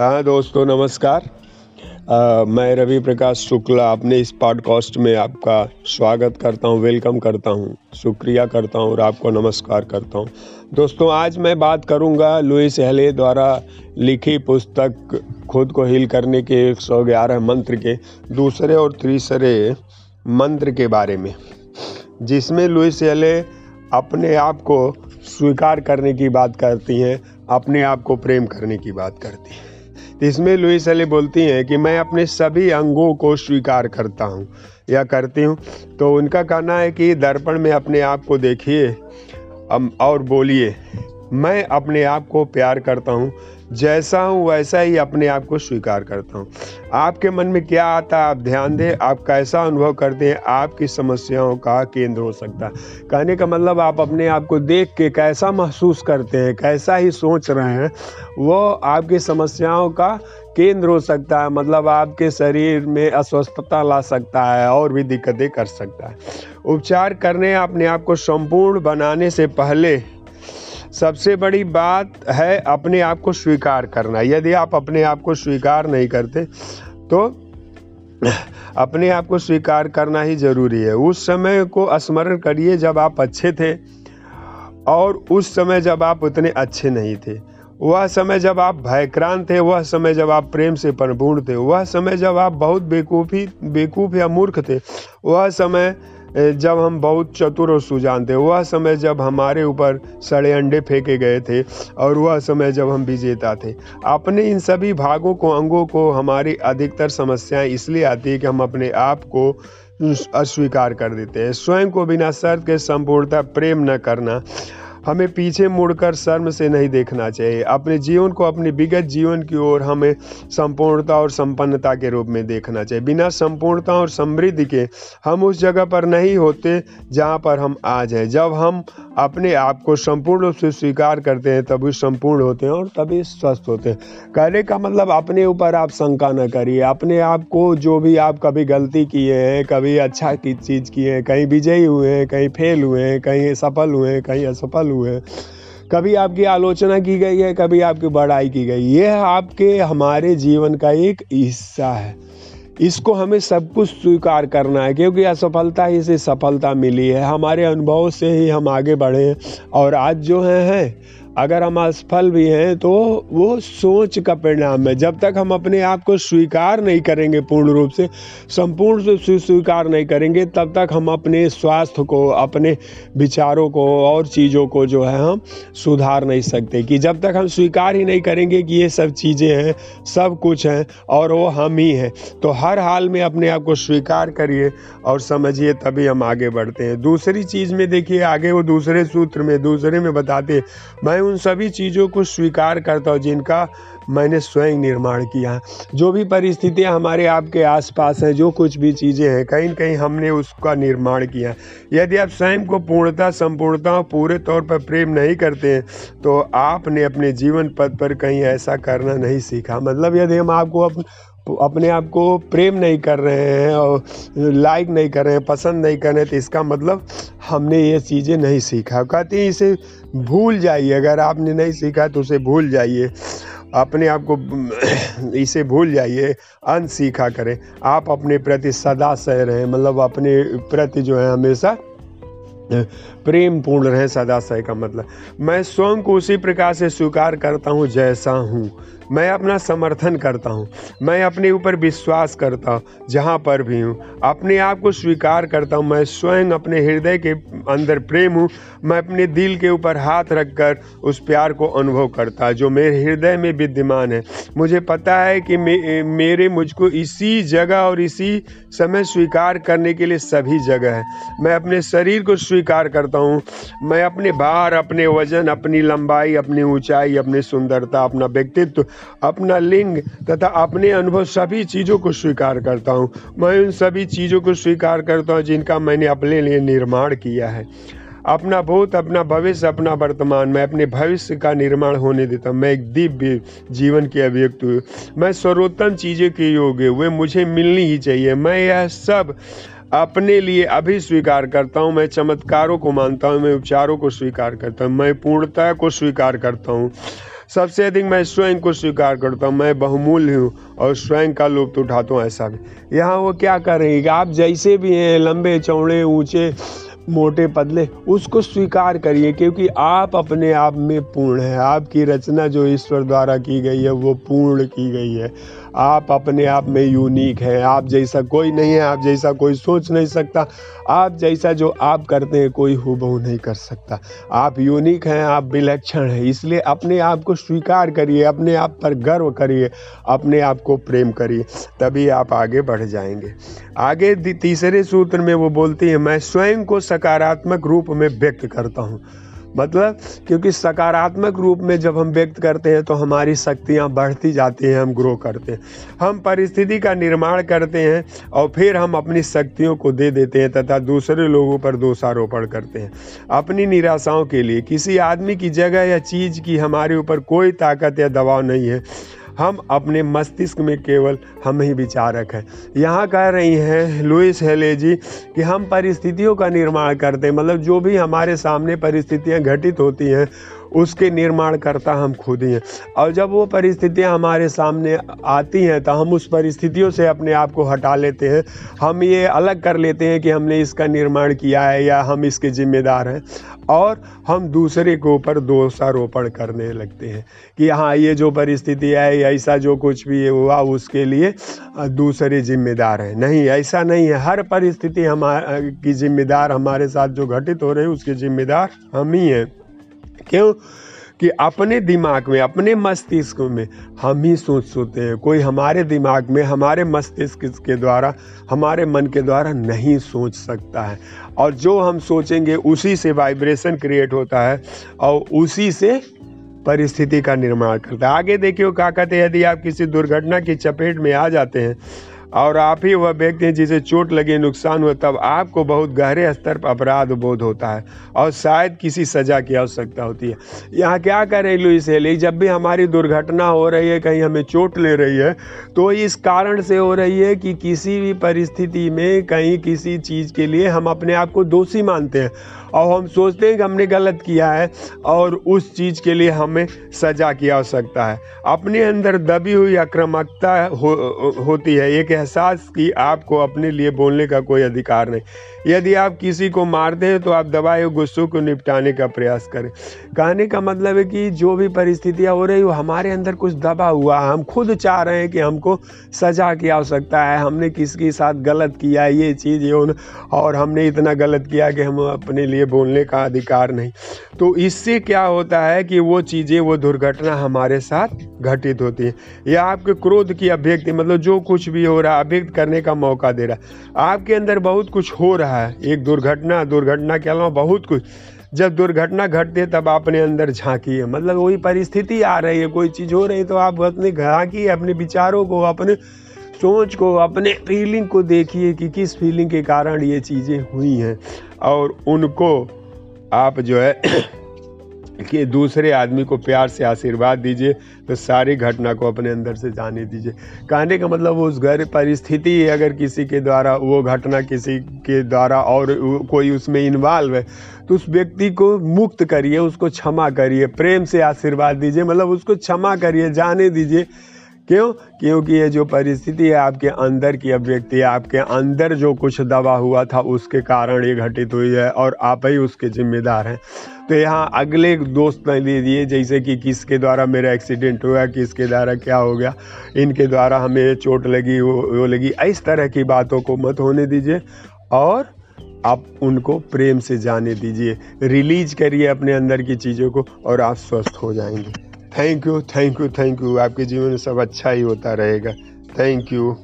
हाँ दोस्तों नमस्कार। आ, मैं रवि प्रकाश शुक्ला अपने इस पॉडकास्ट में आपका स्वागत करता हूँ वेलकम करता हूँ शुक्रिया करता हूँ और आपको नमस्कार करता हूँ। दोस्तों आज मैं बात करूँगा लुइस हेले द्वारा लिखी पुस्तक खुद को हील करने के 111 मंत्र के दूसरे और तीसरे मंत्र के बारे में जिसमें लुइस हेले अपने आप को स्वीकार करने की बात करती हैं अपने आप को प्रेम करने की बात करती हैं। इसमें लुइस अली बोलती हैं कि मैं अपने सभी अंगों को स्वीकार करता हूँ या करती हूँ। तो उनका कहना है कि दर्पण में अपने आप को देखिए और बोलिए, मैं अपने आप को प्यार करता हूँ। जैसा हूँ, वैसा ही अपने आप को स्वीकार करता हूँ। आपके मन में क्या आता है, आप ध्यान दें, आप कैसा अनुभव करते हैं, आपकी समस्याओं का केंद्र हो सकता है। कहने का मतलब आप अपने आप को देख के कैसा महसूस करते हैं, कैसा ही सोच रहे हैं, वो आपकी समस्याओं का केंद्र हो सकता है। मतलब आपके शरीर में अस्वस्थता ला सकता है और भी दिक्कतें कर सकता है। उपचार करने, अपने आप को संपूर्ण बनाने से पहले सबसे बड़ी बात है अपने आप को स्वीकार करना। यदि आप अपने आप को स्वीकार नहीं करते तो अपने आप को स्वीकार करना ही ज़रूरी है। उस समय को स्मरण करिए जब आप अच्छे थे और उस समय जब आप उतने अच्छे नहीं थे। वह समय जब आप भयक्रांत थे, वह समय जब आप प्रेम से परिपूर्ण थे, वह समय जब आप बहुत बेकूफ़ी, बेकूफ़ या मूर्ख थे, वह समय जब हम बहुत चतुर और सुजान थे वह समय जब हमारे ऊपर सड़े अंडे फेंके गए थे और वह समय जब हम विजेता थे। अपने इन सभी भागों को, अंगों को हमारी अधिकतर समस्याएँ इसलिए आती है कि हम अपने आप को अस्वीकार कर देते हैं। स्वयं को बिना शर्त के संपूर्णता प्रेम न करना। हमें पीछे मुड़कर शर्म से नहीं देखना चाहिए। अपने जीवन को अपने विगत जीवन की ओर हमें संपूर्णता और संपन्नता के रूप में देखना चाहिए। बिना संपूर्णता और समृद्धि के हम उस जगह पर नहीं होते जहाँ पर हम आज हैं। जब हम अपने आप को संपूर्ण रूप से स्वीकार करते हैं, तभी संपूर्ण होते हैं और तभी स्वस्थ होते हैं। कहने का मतलब अपने ऊपर आप शंका न करिए। अपने आप को जो भी आप कभी गलती किए हैं, कभी अच्छा की चीज़ किए हैं, कहीं विजयी हुए हैं, कहीं फेल हुए हैं, कहीं सफल हुए हैं, कहीं असफल हुए हैं, कभी आपकी आलोचना की गई है, कभी आपकी बड़ाई की गई यह आपके, हमारे जीवन का एक हिस्सा है। इसको हमें सब कुछ स्वीकार करना है, क्योंकि असफलता ही से सफलता मिली है। हमारे अनुभव से ही हम आगे बढ़े हैं और आज जो है, हैं अगर हम असफल भी हैं तो वो सोच का परिणाम है। जब तक हम अपने आप को स्वीकार नहीं करेंगे पूर्ण रूप से, संपूर्ण से स्वीकार नहीं करेंगे, तब तक हम अपने स्वास्थ्य को, अपने विचारों को, और चीज़ों को जो है हम सुधार नहीं सकते। कि जब तक हम स्वीकार ही नहीं करेंगे कि ये सब चीज़ें हैं, सब कुछ हैं, और वो हम ही हैं तो हर हाल में अपने आप को स्वीकार करिए और समझिए, तभी हम आगे बढ़ते हैं। दूसरी चीज़ में देखिए, आगे वो दूसरे सूत्र में, दूसरे में बताते हैं, मैं उन सभी चीज़ों को स्वीकार करता हूँ जिनका मैंने स्वयं निर्माण किया जो भी परिस्थितियाँ हमारे आपके आसपास हैं, जो कुछ भी चीज़ें हैं, कहीं ना कहीं हमने उसका निर्माण किया यदि आप स्वयं को पूर्णता, संपूर्णता पूरे तौर पर प्रेम नहीं करते हैं तो आपने अपने जीवन पद पर कहीं ऐसा करना नहीं सीखा। मतलब यदि हम आपको अपने अपने आप को प्रेम नहीं कर रहे हैं और लाइक नहीं कर रहे हैं, पसंद नहीं कर रहे हैं तो इसका मतलब हमने ये चीज़ें नहीं सीखा। कहते हैं, इसे भूल जाइए। अगर आपने नहीं सीखा तो उसे भूल जाइए। अपने आप को इसे भूल जाइए। अनसीखा करें। आप अपने प्रति सदा सह रहें। मतलब अपने प्रति जो है हमेशा प्रेम पूर्ण रहे। सदा सह का मतलब। मैं स्वयं को उसी प्रकार से स्वीकार करता हूँ, जैसा हूँ। मैं अपना समर्थन करता हूँ। मैं अपने ऊपर विश्वास करता हूँ जहाँ पर भी हूँ। अपने आप को स्वीकार करता हूँ। मैं स्वयं अपने हृदय के अंदर प्रेम हूँ। मैं अपने दिल के ऊपर हाथ रखकर उस प्यार को अनुभव करता जो मेरे हृदय में विद्यमान है। मुझे पता है कि मे, मेरे मुझको इसी जगह और इसी समय स्वीकार करने के लिए सभी जगह है। मैं अपने शरीर को स्वीकार करता हूँ। मैं अपने भार अपने वज़न अपनी लंबाई अपनी ऊंचाई अपनी सुंदरता अपना व्यक्तित्व अपना लिंग तथा अपने अनुभव सभी चीज़ों को स्वीकार करता हूँ। मैं उन सभी चीज़ों को स्वीकार करता हूँ जिनका मैंने अपने लिए निर्माण किया है। अपना भूत, अपना भविष्य, अपना वर्तमान। मैं अपने भविष्य का निर्माण होने देता हूँ। मैं एक दिव्य जीवन की अभिव्यक्त हूँ। मैं सर्वोत्तम चीज़ें के योग्य वे मुझे मिलनी ही चाहिए। मैं यह सब अपने लिए अभी स्वीकार करता हूँ। मैं चमत्कारों को मानता हूँ। मैं उपचारों को स्वीकार करता हूँ। मैं पूर्णता को स्वीकार करता हूँ। सबसे अधिक मैं स्वयं को स्वीकार करता हूँ, मैं बहुमूल्य हूँ और स्वयं का लुप्त उठाता हूँ ऐसा भी। यहाँ वो क्या कर रहे आप जैसे भी हैं, लंबे, चौड़े, ऊँचे, मोटे, पतले, उसको स्वीकार करिए क्योंकि आप अपने आप में पूर्ण है। आपकी रचना जो ईश्वर द्वारा की गई है, वो पूर्ण की गई है। आप अपने आप में यूनिक हैं। आप जैसा कोई नहीं है, आप जैसा कोई सोच नहीं सकता, आप जैसा जो आप करते हैं, कोई हुबहू नहीं कर सकता। आप यूनिक हैं, आप विलक्षण हैं, इसलिए अपने आप को स्वीकार करिए, अपने आप पर गर्व करिए, अपने आप को प्रेम करिए, तभी आप आगे बढ़ जाएँगे। आगे तीसरे सूत्र में वो बोलती है, मैं स्वयं को सकारात्मक रूप में व्यक्त करता हूँ। मतलब क्योंकि सकारात्मक रूप में जब हम व्यक्त करते हैं तो हमारी शक्तियाँ बढ़ती जाती हैं, हम ग्रो करते हैं। हम परिस्थिति का निर्माण करते हैं और फिर हम अपनी शक्तियों को दे देते हैं तथा दूसरे लोगों पर दोषारोपण करते हैं। अपनी निराशाओं के लिए किसी आदमी की जगह या चीज़ की हमारे ऊपर कोई ताकत या दबाव नहीं है। हम अपने मस्तिष्क में केवल हम ही विचारक हैं। यहाँ कह रही हैं लुइस हेले जी कि हम परिस्थितियों का निर्माण करते हैं। मतलब जो भी हमारे सामने परिस्थितियाँ घटित होती हैं उसके निर्माण करता हम खुद ही हैं। और जब वो परिस्थितियाँ हमारे सामने आती हैं तो हम उस परिस्थितियों से अपने आप को हटा लेते हैं। हम ये अलग कर लेते हैं कि हमने इसका निर्माण किया है या हम इसके जिम्मेदार हैं। और हम दूसरे के ऊपर दोषारोपण करने लगते हैं कि हाँ ये जो परिस्थिति है, ऐसा जो कुछ भी हुआ, उसके लिए दूसरे जिम्मेदार हैं। नहीं, ऐसा नहीं है। हर परिस्थिति हमारा की जिम्मेदार हमारे साथ जो घटित हो रही है, उसके जिम्मेदार हम ही हैं। क्यों? कि अपने दिमाग में, अपने मस्तिष्क में हम ही सोच सोते हैं। कोई हमारे दिमाग में, हमारे मस्तिष्क के द्वारा, हमारे मन के द्वारा नहीं सोच सकता है। और जो हम सोचेंगे, उसी से वाइब्रेशन क्रिएट होता है और उसी से परिस्थिति का निर्माण करता है। आगे देखिए क्या कहते हैं, यदि आप किसी दुर्घटना की चपेट में आ जाते हैं और आप ही वह व्यक्ति हैं जिसे चोट लगे नुकसान हुआ तब आपको बहुत गहरे स्तर पर अपराध बोध होता है और शायद किसी सज़ा की आवश्यकता होती है। यहाँ क्या करें लुइस हेली? जब भी हमारी दुर्घटना हो रही है कहीं हमें चोट ले रही है तो इस कारण से हो रही है कि किसी भी परिस्थिति में कहीं किसी चीज़ के लिए हम अपने आप को दोषी मानते हैं और हम सोचते हैं कि हमने गलत किया है और उस चीज़ के लिए हमें सज़ा की आवश्यकता है। अपने अंदर दबी हुई आक्रामकता हो, होती है एक एहसास कि आपको अपने लिए बोलने का कोई अधिकार नहीं। यदि आप किसी को मारते हैं तो आप दबाए हुए गुस्सों को निपटाने का प्रयास करें। कहने का मतलब है कि जो भी परिस्थितियाँ हो रही वो हमारे अंदर कुछ दबा हुआ है। हम खुद चाह रहे हैं कि हमको सज़ा की आवश्यकता है। हमने किसके साथ गलत किया ये चीज़, ये और हमने इतना गलत किया कि हम अपने लिए बोलने का अधिकार नहीं। तो इससे क्या होता है कि वो चीज़ें, वो दुर्घटना हमारे साथ घटित होती है। या आपके क्रोध की अभिव्यक्ति मतलब जो कुछ भी हो रहा है अभिव्यक्त करने का मौका दे रहा है। आपके अंदर बहुत कुछ हो रहा है। एक दुर्घटना दुर्घटना के अलावा बहुत कुछ। जब दुर्घटना घटती है, तब आपने अंदर झांकिए मतलब वही परिस्थिति आ रही है, कोई चीज़ हो रही है तो आप अपने झांकिए अपने विचारों को, अपने सोच को, अपने फीलिंग को देखिए कि किस फीलिंग के कारण ये चीज़ें हुई हैं। और उनको आप जो है कि दूसरे आदमी को प्यार से आशीर्वाद दीजिए तो सारी घटना को अपने अंदर से जाने दीजिए। कहने का मतलब उस घर परिस्थिति अगर किसी के द्वारा, वो घटना किसी के द्वारा और कोई उसमें इन्वॉल्व है तो उस व्यक्ति को मुक्त करिए, उसको क्षमा करिए, प्रेम से आशीर्वाद दीजिए मतलब उसको क्षमा करिए, जाने दीजिए। क्यों? क्योंकि ये जो परिस्थिति है आपके अंदर की अभिव्यक्ति है, आपके अंदर जो कुछ दबा हुआ था उसके कारण ये घटित हुई है और आप ही उसके जिम्मेदार हैं। तो यहाँ अगले दोस्त दे दिए, जैसे कि किसके द्वारा मेरा एक्सीडेंट हुआ, किसके द्वारा क्या हो गया, इनके द्वारा हमें चोट लगी, वो वो लगी। इस तरह की बातों को मत होने दीजिए और आप उनको प्रेम से जाने दीजिए। रिलीज़ करिए अपने अंदर की चीज़ों को और आप स्वस्थ हो जाएँगे। Thank you thank you thank you आपके जीवन में सब अच्छा ही होता रहेगा। Thank you